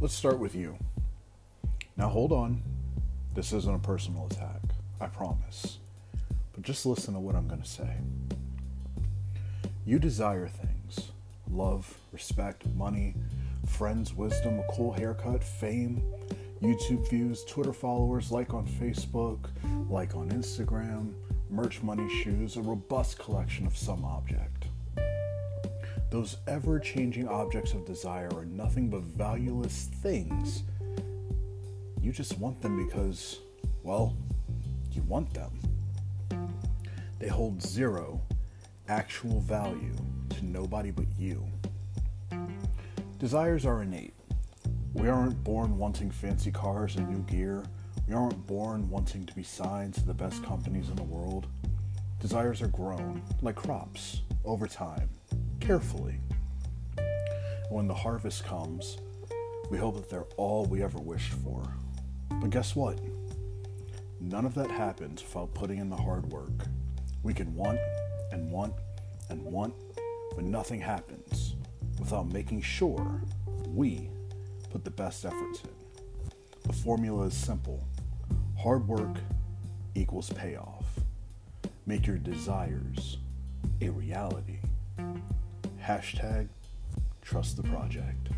Let's start with you. Now, hold on. This isn't a personal attack, I promise. But just listen to what I'm going to say. You desire things love, respect, money, friends, wisdom, a cool haircut, fame, YouTube views, Twitter followers, like on Facebook, like on Instagram, merch money, shoes, a robust collection of some object. Those ever changing objects of desire are nothing but valueless things. You just want them because, well, you want them. They hold zero actual value to nobody but you. Desires are innate. We aren't born wanting fancy cars and new gear. We aren't born wanting to be signed to the best companies in the world. Desires are grown, like crops, over time, carefully. When the harvest comes, we hope that they're all we ever wished for. But guess what? None of that happens without putting in the hard work. We can want and want and want, but nothing happens without making sure we put the best efforts in. The formula is simple hard work equals payoff. Make your desires a reality. Hashtag trust the project.